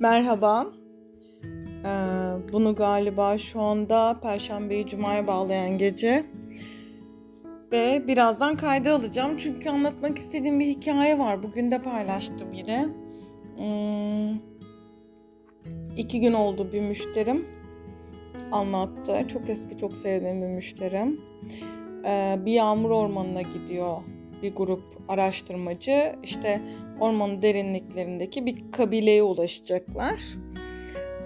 Merhaba. Ee, bunu galiba şu anda Perşembeyi Cuma'ya bağlayan gece. Ve birazdan kayda alacağım. Çünkü anlatmak istediğim bir hikaye var. Bugün de paylaştım yine. Hmm, iki gün oldu bir müşterim anlattı. Çok eski, çok sevdiğim bir müşterim. Ee, bir yağmur ormanına gidiyor bir grup araştırmacı. İşte ormanın derinliklerindeki bir kabileye ulaşacaklar.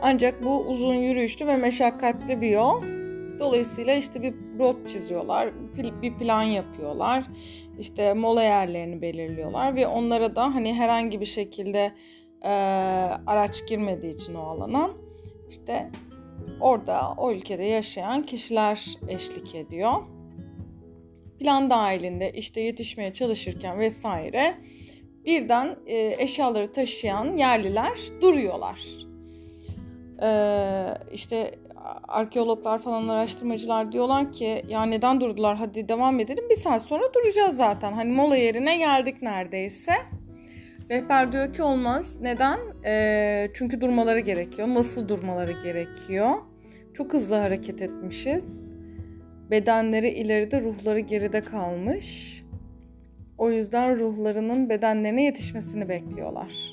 Ancak bu uzun yürüyüşlü ve meşakkatli bir yol. Dolayısıyla işte bir rot çiziyorlar, bir plan yapıyorlar. İşte mola yerlerini belirliyorlar ve onlara da hani herhangi bir şekilde e, araç girmediği için o alana işte orada o ülkede yaşayan kişiler eşlik ediyor. Plan dahilinde işte yetişmeye çalışırken vesaire birden e, eşyaları taşıyan yerliler duruyorlar. Ee, işte arkeologlar falan araştırmacılar diyorlar ki ya neden durdular hadi devam edelim bir saat sonra duracağız zaten hani mola yerine geldik neredeyse. Rehber diyor ki olmaz neden? Ee, çünkü durmaları gerekiyor. Nasıl durmaları gerekiyor? Çok hızlı hareket etmişiz. Bedenleri ileride ruhları geride kalmış. O yüzden ruhlarının bedenlerine yetişmesini bekliyorlar.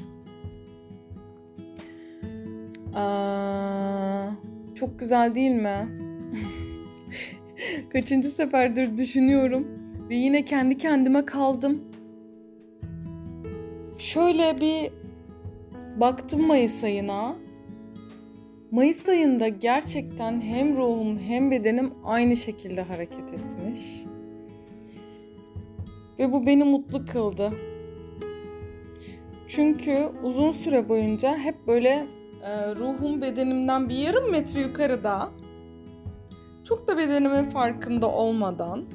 Aa, çok güzel değil mi? Kaçıncı seferdir düşünüyorum ve yine kendi kendime kaldım. Şöyle bir baktım Mayıs ayına. Mayıs ayında gerçekten hem ruhum hem bedenim aynı şekilde hareket etmiş. Ve bu beni mutlu kıldı. Çünkü uzun süre boyunca hep böyle e, ruhum bedenimden bir yarım metre yukarıda. Çok da bedenimin farkında olmadan.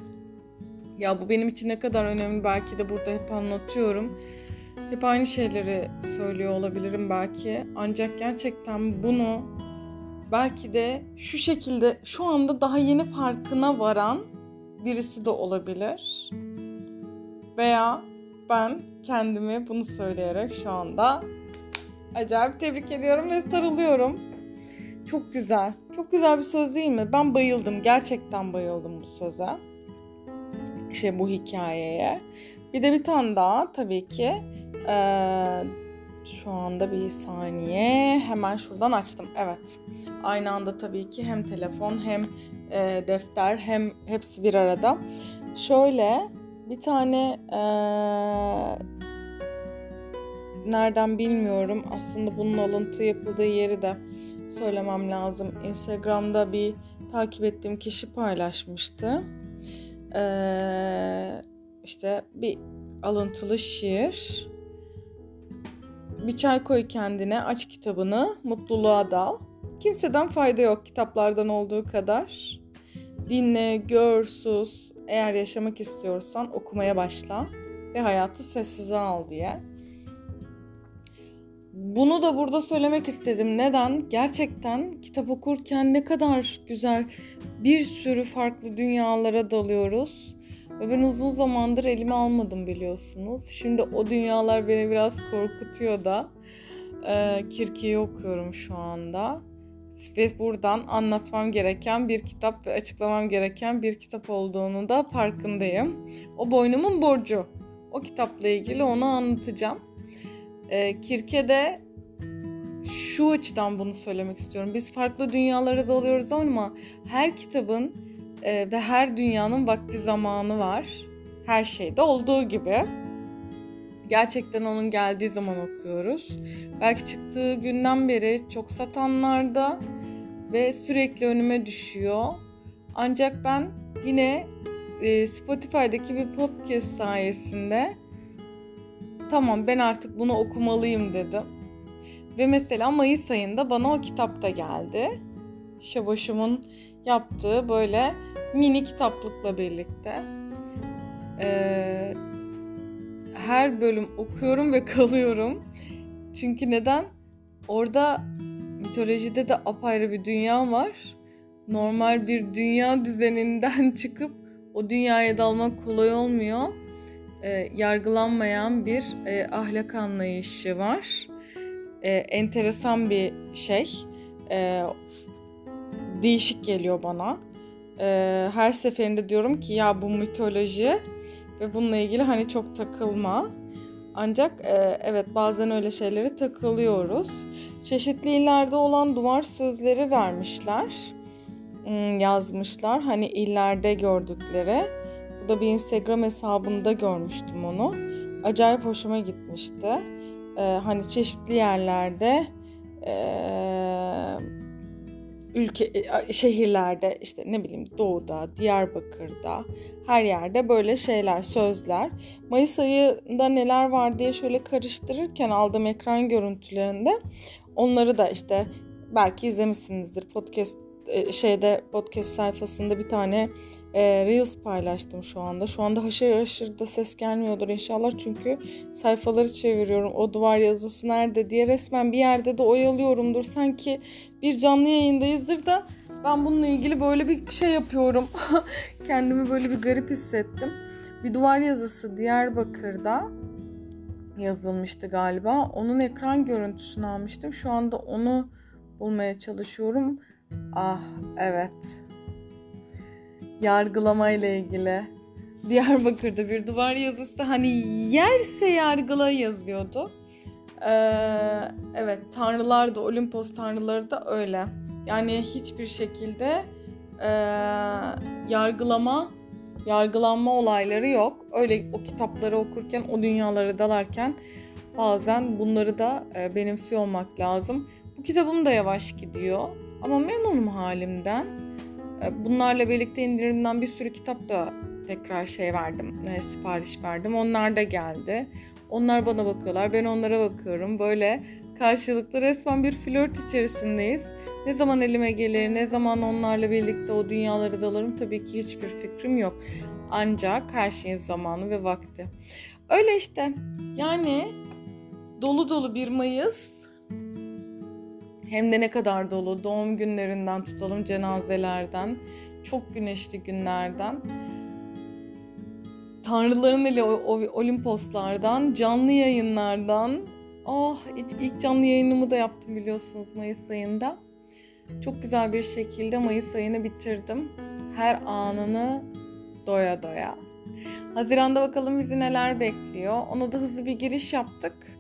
Ya bu benim için ne kadar önemli belki de burada hep anlatıyorum. Hep aynı şeyleri söylüyor olabilirim belki. Ancak gerçekten bunu belki de şu şekilde şu anda daha yeni farkına varan birisi de olabilir. Veya ben kendimi bunu söyleyerek şu anda acayip tebrik ediyorum ve sarılıyorum. Çok güzel. Çok güzel bir söz değil mi? Ben bayıldım. Gerçekten bayıldım bu söze. Şey bu hikayeye. Bir de bir tane daha tabii ki. Ee, şu anda bir saniye. Hemen şuradan açtım. Evet. Aynı anda tabii ki hem telefon hem e, defter hem hepsi bir arada. Şöyle bir tane e, nereden bilmiyorum. Aslında bunun alıntı yapıldığı yeri de söylemem lazım. Instagram'da bir takip ettiğim kişi paylaşmıştı. Ee, işte bir alıntılı şiir. Bir çay koy kendine, aç kitabını, mutluluğa dal. Kimseden fayda yok kitaplardan olduğu kadar. Dinle, gör, sus. Eğer yaşamak istiyorsan okumaya başla ve hayatı sessize al diye. Bunu da burada söylemek istedim. Neden? Gerçekten kitap okurken ne kadar güzel bir sürü farklı dünyalara dalıyoruz. Ve ben uzun zamandır elime almadım biliyorsunuz. Şimdi o dünyalar beni biraz korkutuyor da. Ee, Kirki'yi okuyorum şu anda. Ve buradan anlatmam gereken bir kitap ve açıklamam gereken bir kitap olduğunu da farkındayım. O boynumun borcu. O kitapla ilgili onu anlatacağım. E, Kirke'de şu açıdan bunu söylemek istiyorum. Biz farklı dünyalara dalıyoruz ama her kitabın e, ve her dünyanın vakti zamanı var. Her şeyde olduğu gibi. Gerçekten onun geldiği zaman okuyoruz. Belki çıktığı günden beri çok satanlarda ve sürekli önüme düşüyor. Ancak ben yine e, Spotify'daki bir podcast sayesinde tamam ben artık bunu okumalıyım dedim. Ve mesela Mayıs ayında bana o kitap da geldi. Şaboş'umun yaptığı böyle mini kitaplıkla birlikte. Ee, her bölüm okuyorum ve kalıyorum. Çünkü neden? Orada mitolojide de apayrı bir dünya var. Normal bir dünya düzeninden çıkıp o dünyaya dalmak kolay olmuyor e, yargılanmayan bir e, ahlak anlayışı var. e, enteresan bir şey. E, değişik geliyor bana. E, her seferinde diyorum ki ya bu mitoloji ve bununla ilgili hani çok takılma. Ancak e, evet bazen öyle şeylere takılıyoruz. Çeşitli illerde olan duvar sözleri vermişler. Yazmışlar. Hani illerde gördükleri. Bu da bir Instagram hesabında görmüştüm onu. Acayip hoşuma gitmişti. Ee, hani çeşitli yerlerde e, ülke e, şehirlerde işte ne bileyim doğuda, Diyarbakır'da her yerde böyle şeyler, sözler. Mayıs ayında neler var diye şöyle karıştırırken aldığım ekran görüntülerinde onları da işte belki izlemişsinizdir podcast şeyde podcast sayfasında bir tane e, Reels paylaştım şu anda. Şu anda haşır haşır da ses gelmiyordur inşallah çünkü sayfaları çeviriyorum. O duvar yazısı nerede diye resmen bir yerde de oyalıyorumdur. Sanki bir canlı yayındayızdır da ben bununla ilgili böyle bir şey yapıyorum. Kendimi böyle bir garip hissettim. Bir duvar yazısı Diyarbakır'da yazılmıştı galiba. Onun ekran görüntüsünü almıştım. Şu anda onu bulmaya çalışıyorum. Ah evet. Yargılama ile ilgili. Diyarbakır'da bir duvar yazısı hani yerse yargıla yazıyordu. Ee, evet tanrılar da Olimpos tanrıları da öyle. Yani hiçbir şekilde e, yargılama, yargılanma olayları yok. Öyle o kitapları okurken, o dünyaları dalarken bazen bunları da e, benimsiyor olmak lazım. Bu kitabım da yavaş gidiyor ama memnunum halimden. E, bunlarla birlikte indirimden bir sürü kitap da tekrar şey verdim, e, sipariş verdim. Onlar da geldi. Onlar bana bakıyorlar, ben onlara bakıyorum. Böyle karşılıklı resmen bir flört içerisindeyiz. Ne zaman elime gelir, ne zaman onlarla birlikte o dünyaları dalarım tabii ki hiçbir fikrim yok. Ancak her şeyin zamanı ve vakti. Öyle işte. Yani dolu dolu bir Mayıs hem de ne kadar dolu. Doğum günlerinden tutalım cenazelerden, çok güneşli günlerden. Tanrıların ile Olimposlardan, canlı yayınlardan. Oh ilk canlı yayınımı da yaptım biliyorsunuz Mayıs ayında. Çok güzel bir şekilde Mayıs ayını bitirdim. Her anını doya doya. Haziranda bakalım bizi neler bekliyor. Ona da hızlı bir giriş yaptık.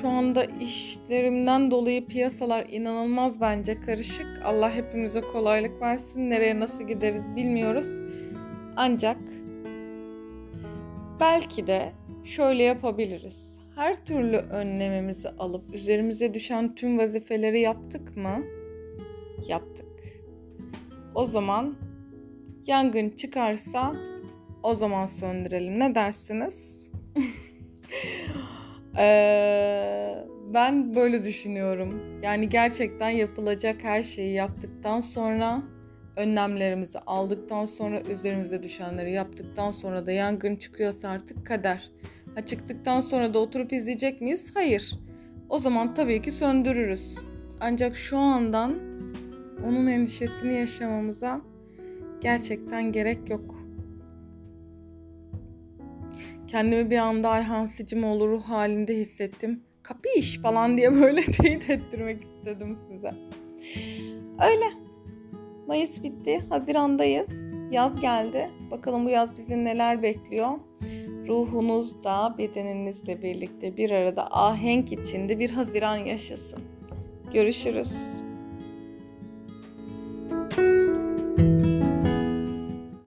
Şu anda işlerimden dolayı piyasalar inanılmaz bence karışık. Allah hepimize kolaylık versin. Nereye nasıl gideriz bilmiyoruz. Ancak belki de şöyle yapabiliriz. Her türlü önlemimizi alıp üzerimize düşen tüm vazifeleri yaptık mı? Yaptık. O zaman yangın çıkarsa o zaman söndürelim. Ne dersiniz? Ee, ben böyle düşünüyorum. Yani gerçekten yapılacak her şeyi yaptıktan sonra önlemlerimizi aldıktan sonra üzerimize düşenleri yaptıktan sonra da yangın çıkıyorsa artık kader. Ha çıktıktan sonra da oturup izleyecek miyiz? Hayır. O zaman tabii ki söndürürüz. Ancak şu andan onun endişesini yaşamamıza gerçekten gerek yok. Kendimi bir anda Ayhan Sicimoğlu ruh halinde hissettim. Kapış falan diye böyle teyit ettirmek istedim size. Öyle. Mayıs bitti. Hazirandayız. Yaz geldi. Bakalım bu yaz bizi neler bekliyor. Ruhunuz da bedeninizle birlikte bir arada ahenk içinde bir Haziran yaşasın. Görüşürüz.